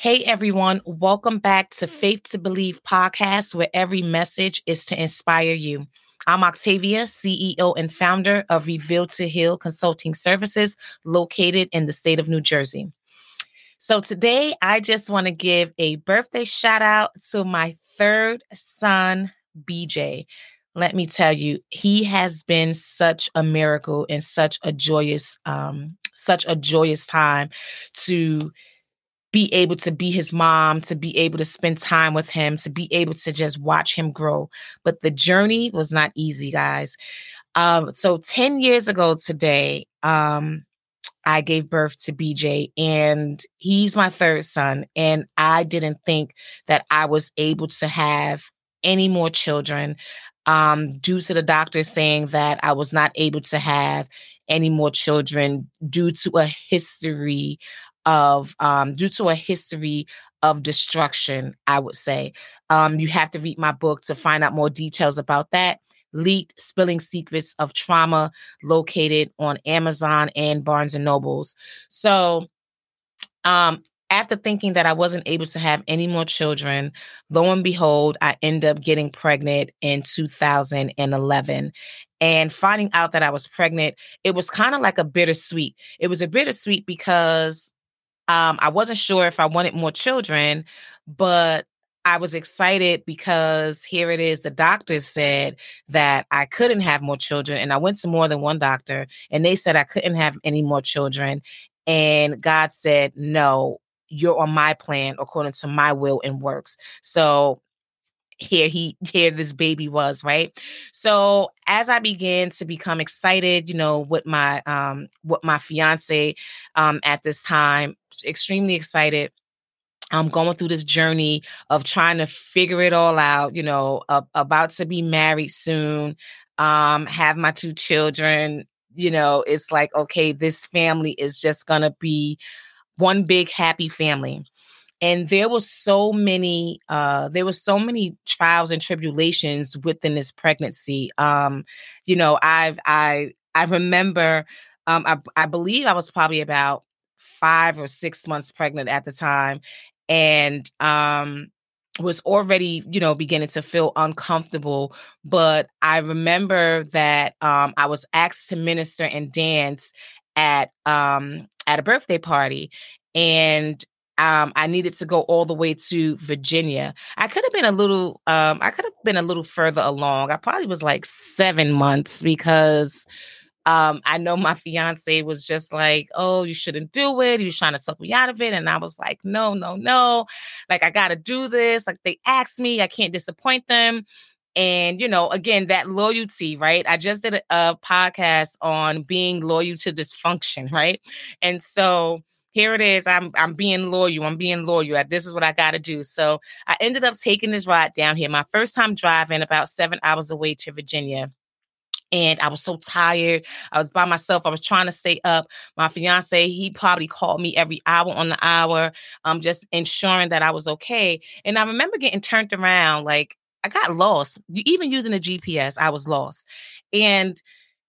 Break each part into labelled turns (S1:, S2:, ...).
S1: Hey everyone, welcome back to Faith to Believe podcast, where every message is to inspire you. I'm Octavia, CEO and founder of Reveal to Heal Consulting Services, located in the state of New Jersey. So today, I just want to give a birthday shout out to my third son, BJ. Let me tell you, he has been such a miracle and such a joyous, um, such a joyous time to be able to be his mom, to be able to spend time with him, to be able to just watch him grow. But the journey was not easy, guys. Um, so 10 years ago today, um, I gave birth to BJ, and he's my third son. And I didn't think that I was able to have any more children um, due to the doctor saying that I was not able to have any more children due to a history of um, due to a history of destruction, I would say. Um, you have to read my book to find out more details about that. Leaked Spilling Secrets of Trauma, located on Amazon and Barnes and Nobles. So, um, after thinking that I wasn't able to have any more children, lo and behold, I end up getting pregnant in 2011 and finding out that I was pregnant, it was kind of like a bittersweet. It was a bittersweet because um, I wasn't sure if I wanted more children, but I was excited because here it is. The doctor said that I couldn't have more children. And I went to more than one doctor and they said I couldn't have any more children. And God said, no, you're on my plan according to my will and works. So here he here this baby was right so as i began to become excited you know with my um with my fiance um at this time extremely excited I'm going through this journey of trying to figure it all out, you know, uh, about to be married soon, um, have my two children. You know, it's like, okay, this family is just going to be one big happy family and there was so many uh there was so many trials and tribulations within this pregnancy. Um you know i've i i remember um i, I believe i was probably about five or six months pregnant at the time and um was already you know beginning to feel uncomfortable. But i remember that um i was asked to minister and dance at um at a birthday party. And um, I needed to go all the way to Virginia. I could have been a little, um, I could have been a little further along. I probably was like seven months because um, I know my fiance was just like, "Oh, you shouldn't do it." He was trying to suck me out of it, and I was like, "No, no, no! Like I got to do this. Like they asked me, I can't disappoint them." And you know, again, that loyalty, right? I just did a, a podcast on being loyal to dysfunction, right? And so here it is. I'm I'm being loyal. I'm being loyal. This is what I got to do. So I ended up taking this ride down here. My first time driving about seven hours away to Virginia. And I was so tired. I was by myself. I was trying to stay up. My fiance, he probably called me every hour on the hour, um, just ensuring that I was okay. And I remember getting turned around, like I got lost. Even using the GPS, I was lost. And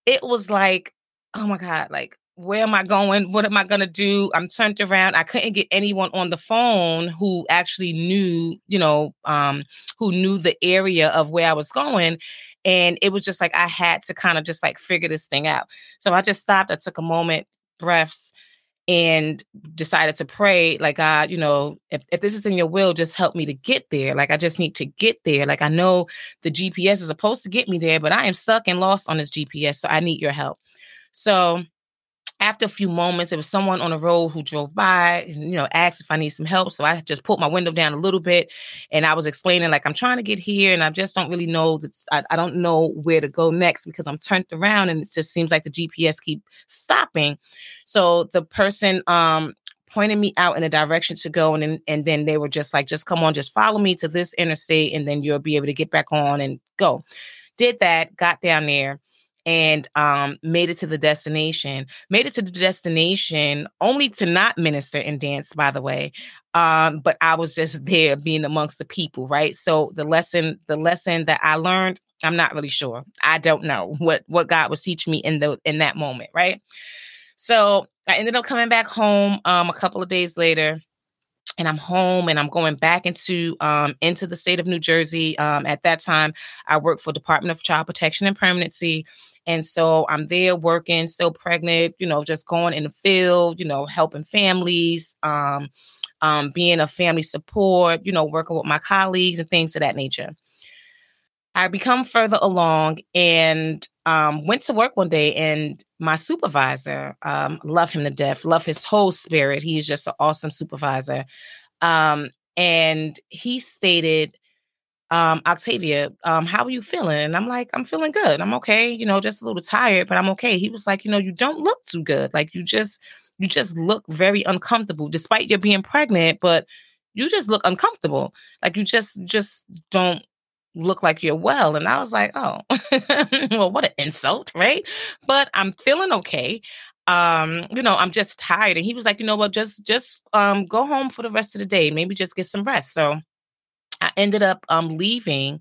S1: it was like, oh my God, like where am I going? What am I going to do? I'm turned around. I couldn't get anyone on the phone who actually knew, you know, um, who knew the area of where I was going. And it was just like I had to kind of just like figure this thing out. So I just stopped. I took a moment, breaths, and decided to pray, like, God, you know, if, if this is in your will, just help me to get there. Like, I just need to get there. Like, I know the GPS is supposed to get me there, but I am stuck and lost on this GPS. So I need your help. So after a few moments, there was someone on the road who drove by and, you know, asked if I need some help. So I just pulled my window down a little bit and I was explaining, like, I'm trying to get here and I just don't really know that I, I don't know where to go next because I'm turned around and it just seems like the GPS keep stopping. So the person um pointed me out in a direction to go and then, and then they were just like just come on just follow me to this interstate and then you'll be able to get back on and go did that got down there and um, made it to the destination. Made it to the destination only to not minister and dance, by the way. Um, but I was just there being amongst the people, right? So the lesson, the lesson that I learned, I'm not really sure. I don't know what what God was teaching me in the in that moment, right? So I ended up coming back home um, a couple of days later and I'm home and I'm going back into um, into the state of New Jersey. Um, at that time, I worked for Department of Child Protection and Permanency. And so I'm there working, still pregnant, you know, just going in the field, you know, helping families, um, um, being a family support, you know, working with my colleagues and things of that nature. I become further along and um, went to work one day, and my supervisor, um, love him to death, love his whole spirit. He is just an awesome supervisor. Um, and he stated, um, Octavia, um, how are you feeling? And I'm like, I'm feeling good. I'm okay. You know, just a little tired, but I'm okay. He was like, you know, you don't look too good. Like you just, you just look very uncomfortable, despite you being pregnant. But you just look uncomfortable. Like you just, just don't look like you're well. And I was like, oh, well, what an insult, right? But I'm feeling okay. Um, you know, I'm just tired. And he was like, you know what, just just um go home for the rest of the day. Maybe just get some rest. So I ended up um leaving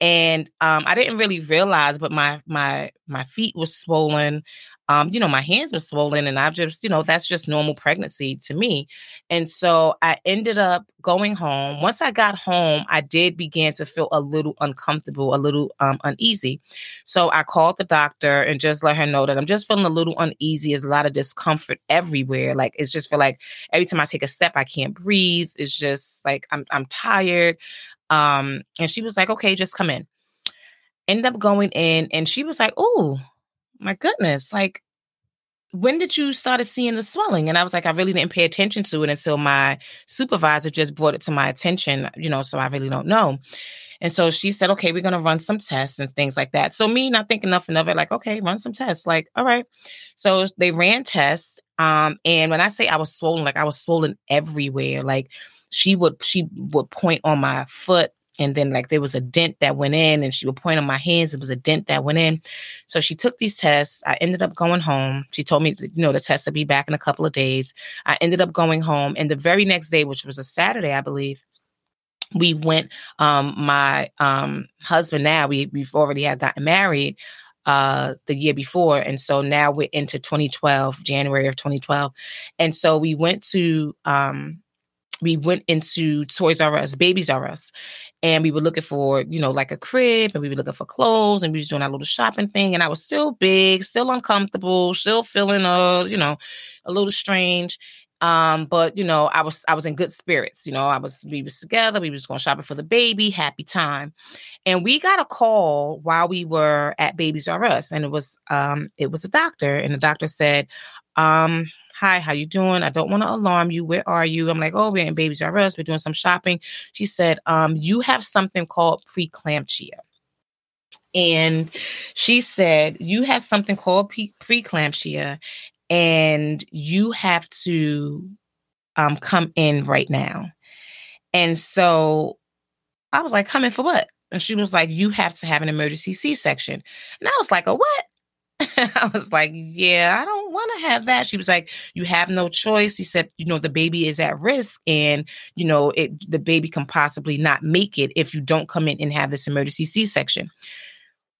S1: and um I didn't really realize, but my my my feet were swollen um, you know, my hands were swollen and I've just, you know, that's just normal pregnancy to me. And so I ended up going home. Once I got home, I did begin to feel a little uncomfortable, a little um, uneasy. So I called the doctor and just let her know that I'm just feeling a little uneasy. There's a lot of discomfort everywhere. Like it's just feel like every time I take a step, I can't breathe. It's just like I'm I'm tired. Um, and she was like, okay, just come in. Ended up going in and she was like, oh, my goodness, like when did you started seeing the swelling? And I was like, I really didn't pay attention to it until my supervisor just brought it to my attention, you know, so I really don't know. And so she said, okay, we're going to run some tests and things like that. So me not thinking nothing of it, like, okay, run some tests. Like, all right. So they ran tests. Um, and when I say I was swollen, like I was swollen everywhere. Like she would, she would point on my foot and then like there was a dent that went in and she would point on my hands it was a dent that went in. So she took these tests i ended up going home. She told me you know the tests would be back in a couple of days. I ended up going home and the very next day which was a saturday i believe we went um my um husband now we we've already had gotten married uh the year before and so now we're into 2012 january of 2012 and so we went to um we went into Toys R Us, Babies R Us, and we were looking for, you know, like a crib, and we were looking for clothes, and we was doing our little shopping thing. And I was still big, still uncomfortable, still feeling, uh, you know, a little strange. Um, but you know, I was I was in good spirits. You know, I was we was together. We was going shopping for the baby, happy time, and we got a call while we were at Babies R Us, and it was um it was a doctor, and the doctor said, um Hi, how you doing? I don't want to alarm you. Where are you? I'm like, oh, we're in Babies R Us. We're doing some shopping. She said, um, you have something called preeclampsia. And she said, you have something called pre- preeclampsia and you have to um, come in right now. And so I was like, come in for what? And she was like, you have to have an emergency C section. And I was like, a what? I was like, yeah, I don't want to have that. She was like, you have no choice. He said, you know, the baby is at risk and, you know, it the baby can possibly not make it if you don't come in and have this emergency C-section.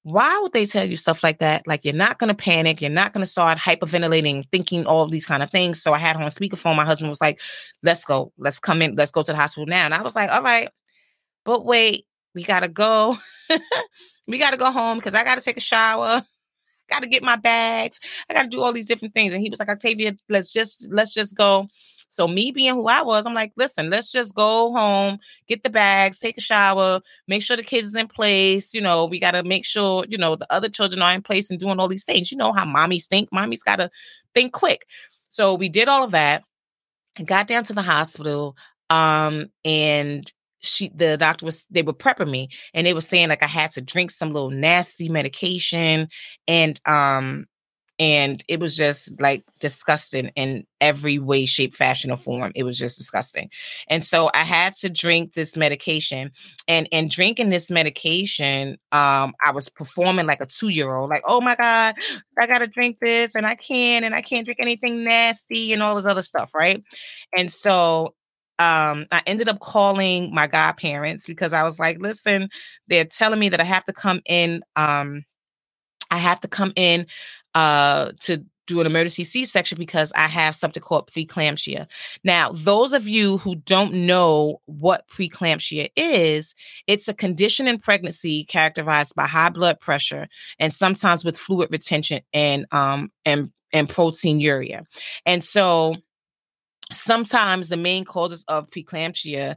S1: Why would they tell you stuff like that? Like you're not going to panic, you're not going to start hyperventilating, thinking all these kind of things. So I had her on speakerphone. My husband was like, "Let's go, let's come in, let's go to the hospital now." And I was like, "All right, but wait, we gotta go, we gotta go home because I gotta take a shower." Got to get my bags. I got to do all these different things. And he was like, Octavia, let's just let's just go. So me being who I was, I'm like, listen, let's just go home, get the bags, take a shower, make sure the kids is in place. You know, we got to make sure, you know, the other children are in place and doing all these things. You know how mommies think. Mommy's got to think quick. So we did all of that. got down to the hospital. Um, and she the doctor was they were prepping me and they were saying like I had to drink some little nasty medication and um and it was just like disgusting in every way shape fashion or form. It was just disgusting. And so i had to drink this medication and in drinking this medication um i was performing like a two-year-old like oh my god i gotta drink this and i can't and i can't drink anything nasty and all this other stuff right? And so um, I ended up calling my godparents because I was like, listen, they're telling me that I have to come in. Um, I have to come in uh, to do an emergency C-section because I have something called preeclampsia. Now, those of you who don't know what preeclampsia is, it's a condition in pregnancy characterized by high blood pressure and sometimes with fluid retention and um and and proteinuria. And so sometimes the main causes of preeclampsia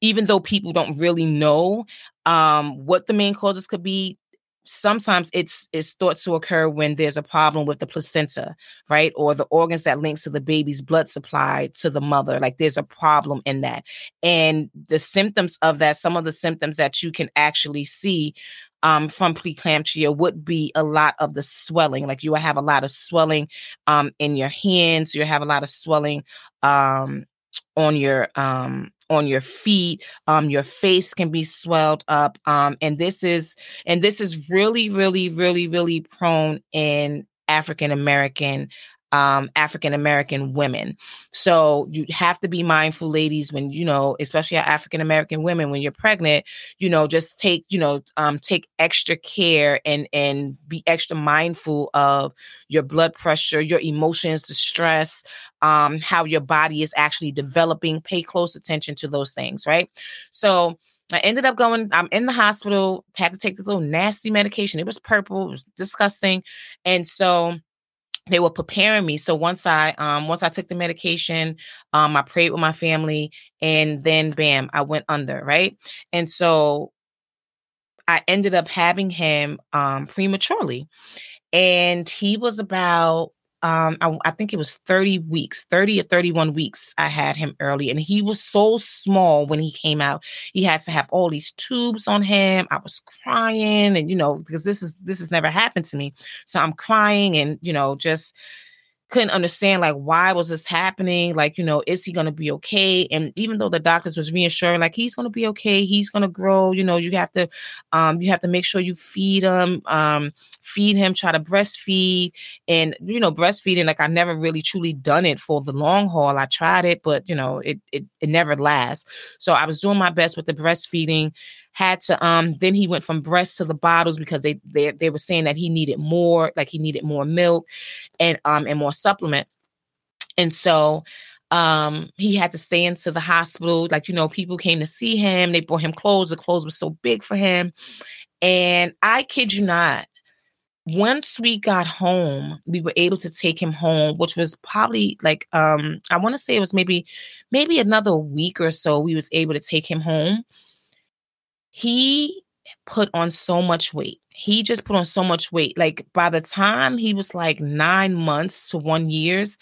S1: even though people don't really know um, what the main causes could be sometimes it's it's thought to occur when there's a problem with the placenta right? Or the organs that links to the baby's blood supply to the mother like there's a problem in that. And the symptoms of that some of the symptoms that you can actually see um, from preeclampsia would be a lot of the swelling. Like you will have a lot of swelling um, in your hands. You have a lot of swelling um, on your um, on your feet um your face can be swelled up um and this is and this is really really really really prone in African American um, African American women. So you have to be mindful, ladies, when you know, especially African American women, when you're pregnant, you know, just take you know, um, take extra care and and be extra mindful of your blood pressure, your emotions, the stress, um, how your body is actually developing. Pay close attention to those things, right? So. I ended up going, I'm in the hospital, had to take this little nasty medication. It was purple, it was disgusting. And so they were preparing me. So once I um once I took the medication, um I prayed with my family and then bam, I went under, right? And so I ended up having him um prematurely. And he was about um, I, I, think it was 30 weeks, 30 or 31 weeks. I had him early, and he was so small when he came out. He had to have all these tubes on him. I was crying, and you know, because this is this has never happened to me. So I'm crying, and you know, just couldn't understand like why was this happening? Like you know is he going to be okay? And even though the doctors was reassuring like he's going to be okay. He's going to grow you know you have to um you have to make sure you feed him um feed him try to breastfeed. And you know breastfeeding like i never really truly done it for the long haul. I tried it but you know it it, it never lasts. So i was doing my best with the breastfeeding had to um then he went from breast to the bottles because they they they were saying that he needed more like he needed more milk and um and more supplement. And so um he had to stay into the hospital. Like you know people came to see him. They bought him clothes. The clothes were so big for him. And i kid you not once we got home we were able to take him home which was probably like um i want to say it was maybe maybe another week or so we was able to take him home he put on so much weight. He just put on so much weight. Like by the time he was like nine months to one years,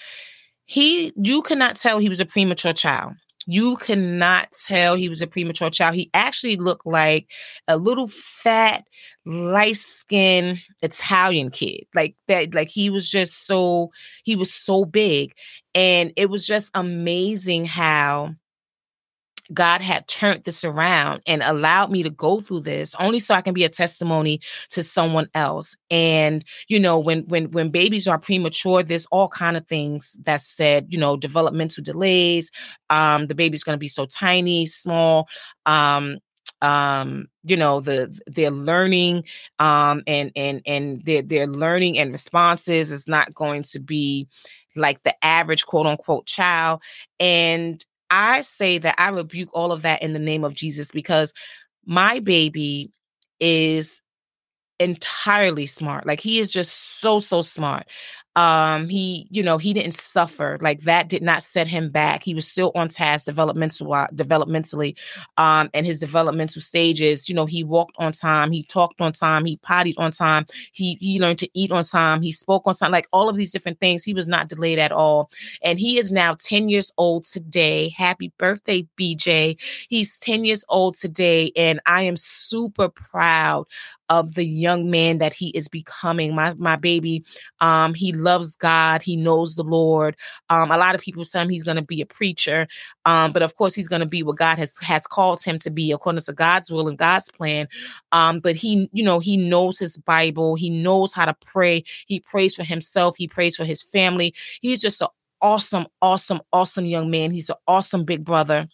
S1: he you cannot tell he was a premature child. You cannot tell he was a premature child. He actually looked like a little fat, light skinned Italian kid. Like that, like he was just so he was so big. And it was just amazing how God had turned this around and allowed me to go through this only so I can be a testimony to someone else. And you know, when when when babies are premature, there's all kind of things that said, you know, developmental delays. Um, the baby's going to be so tiny, small. Um, um you know the their learning um and and and their their learning and responses is not going to be like the average quote unquote child and I say that I rebuke all of that in the name of Jesus because my baby is entirely smart. Like he is just so so smart um he you know he didn't suffer like that did not set him back. He was still on task developmental uh, developmentally um and his developmental stages you know he walked on time he talked on time he pottied on time he he learned to eat on time he spoke on time like all of these different things. He was not delayed at all. And he is now 10 years old today. Happy birthday bj he's 10 years old today and i am super proud of the young man that he is becoming my my baby um he loves God. He knows the Lord. Um, a lot of people say he's going to be a preacher, um, but of course he's going to be what God has has called him to be according to God's will and God's plan. Um, but he, you know, he knows his Bible. He knows how to pray. He prays for himself. He prays for his family. He's just an awesome, awesome, awesome young man. He's an awesome big brother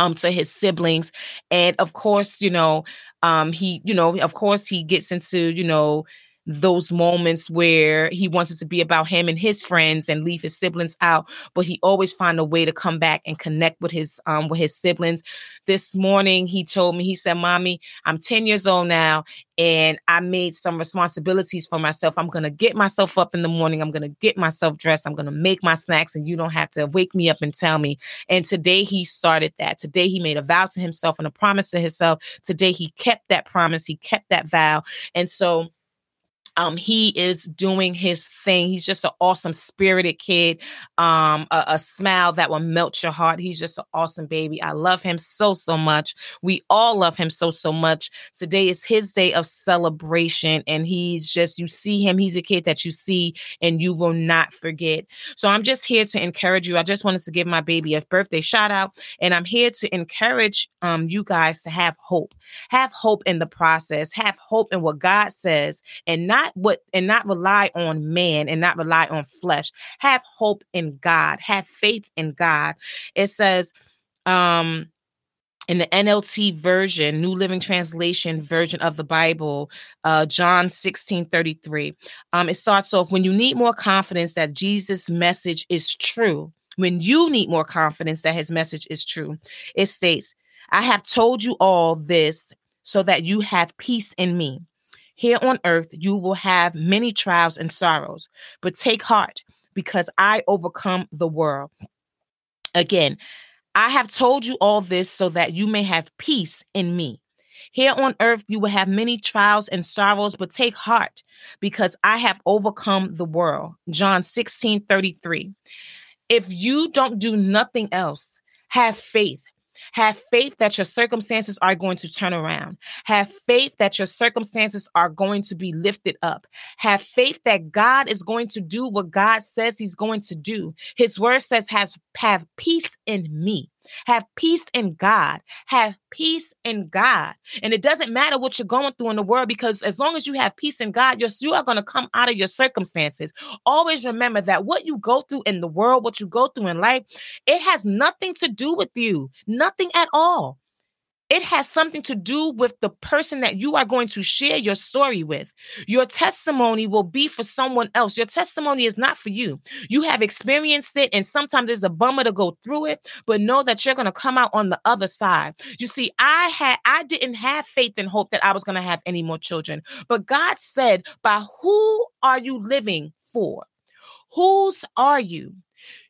S1: um to his siblings. And of course you know um he you know of course he gets into you know those moments where he wants it to be about him and his friends and leave his siblings out but he always find a way to come back and connect with his um with his siblings. This morning he told me he said mommy i'm 10 years old now and i made some responsibilities for myself. I'm to get myself up in the morning. I'm to get myself dressed. I'm to make my snacks and you don't have to wake me up and tell me. And today he started that. Today he made a vow to himself and a promise to himself today he kept that promise. He kept that vow. And so um, he is doing his thing. He's just an awesome spirited kid. Um, a, a, smile that will melt your heart. He's just an awesome baby. I love him so, so much. We all love him so, so much. Today is his day of celebration. And he's just, you see him, he's a kid that you see and you will not forget. So I'm just here to encourage you. I just wanted to give my baby a birthday shout out. And I'm here to encourage um, you guys to have hope. Have hope in the process. Have hope in what God says and not not what and not rely on man and not rely on flesh. Have hope in God. Have faith in God. It says um in the NLT version, New Living Translation version of the Bible, uh, John 16 33. Um, it starts off when you need more confidence that Jesus' message is true, when you need more confidence that his message is true, it states, I have told you all this so that you have peace in me. Here on earth, you will have many trials and sorrows, but take heart because I overcome the world. Again, I have told you all this so that you may have peace in me. Here on earth, you will have many trials and sorrows, but take heart because I have overcome the world. John 16 33. If you don't do nothing else, have faith have faith that your circumstances are going to turn around. Have faith that your circumstances are going to be lifted up. Have faith that God is going to do what God says he's going to do. His word says, has have peace in me. Have peace in God. Have peace in God. And it doesn't matter what you're going through in the world because as long as you have peace in God, you're, you are going to come out of your circumstances. Always remember that what you go through in the world, what you go through in life, it has nothing to do with you, nothing at all. It has something to do with the person that you are going to share your story with. Your testimony will be for someone else. Your testimony is not for you. You have experienced it, and sometimes it's a bummer to go through it, but know that you're going to come out on the other side. You see, I had I didn't have faith and hope that I was going to have any more children, but God said, "By who are you living for? Whose are you?"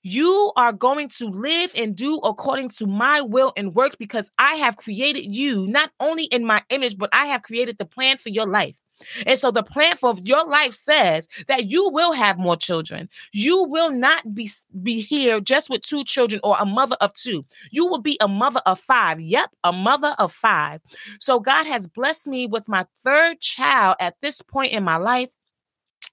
S1: You are going to live and do according to my will and works because I have created you not only in my image, but I have created the plan for your life. And so the plan for your life says that you will have more children. You will not be, be here just with two children or a mother of two. You will be a mother of five. Yep, a mother of five. So God has blessed me with my third child at this point in my life.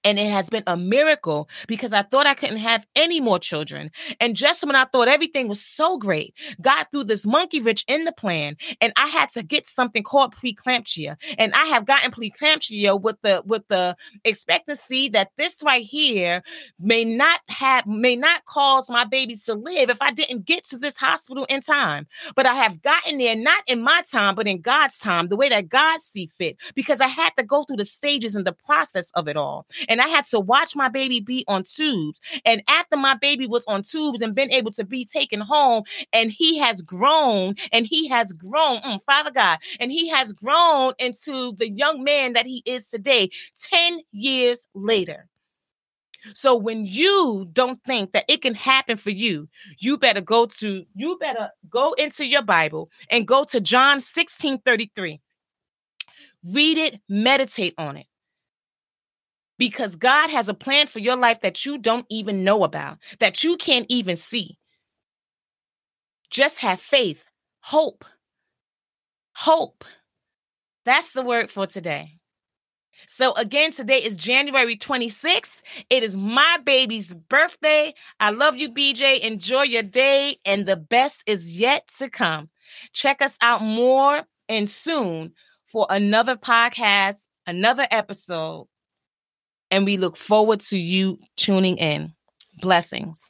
S1: And it has been a miracle because I thought I couldn't have any more children. And just when I thought everything was so great, God threw this monkey wrench in the plan, and I had to get something called preeclampsia. And I have gotten preeclampsia with the with the expectancy that this right here may not have may not cause my baby to live if I didn't get to this hospital in time. But I have gotten there not in my time, but in God's time, the way that God see fit, because I had to go through the stages and the process of it all. And I had to watch my baby be on tubes. And after my baby was on tubes and been able to be taken home, and he has grown and he has grown, mm, Father God, and he has grown into the young man that he is today, 10 years later. So when you don't think that it can happen for you, you better go to you better go into your Bible and go to John 16 33. Read it, meditate on it because God has a plan for your life that you don't even know about, that you can't even see. Just have faith, hope. Hope. That's the word for today. So, again, today is January 26th. It is my baby's birthday. I love you, BJ. Enjoy your day, and the best is yet to come. Check us out more and soon for another podcast, another episode and we look forward to you tuning in. Blessings.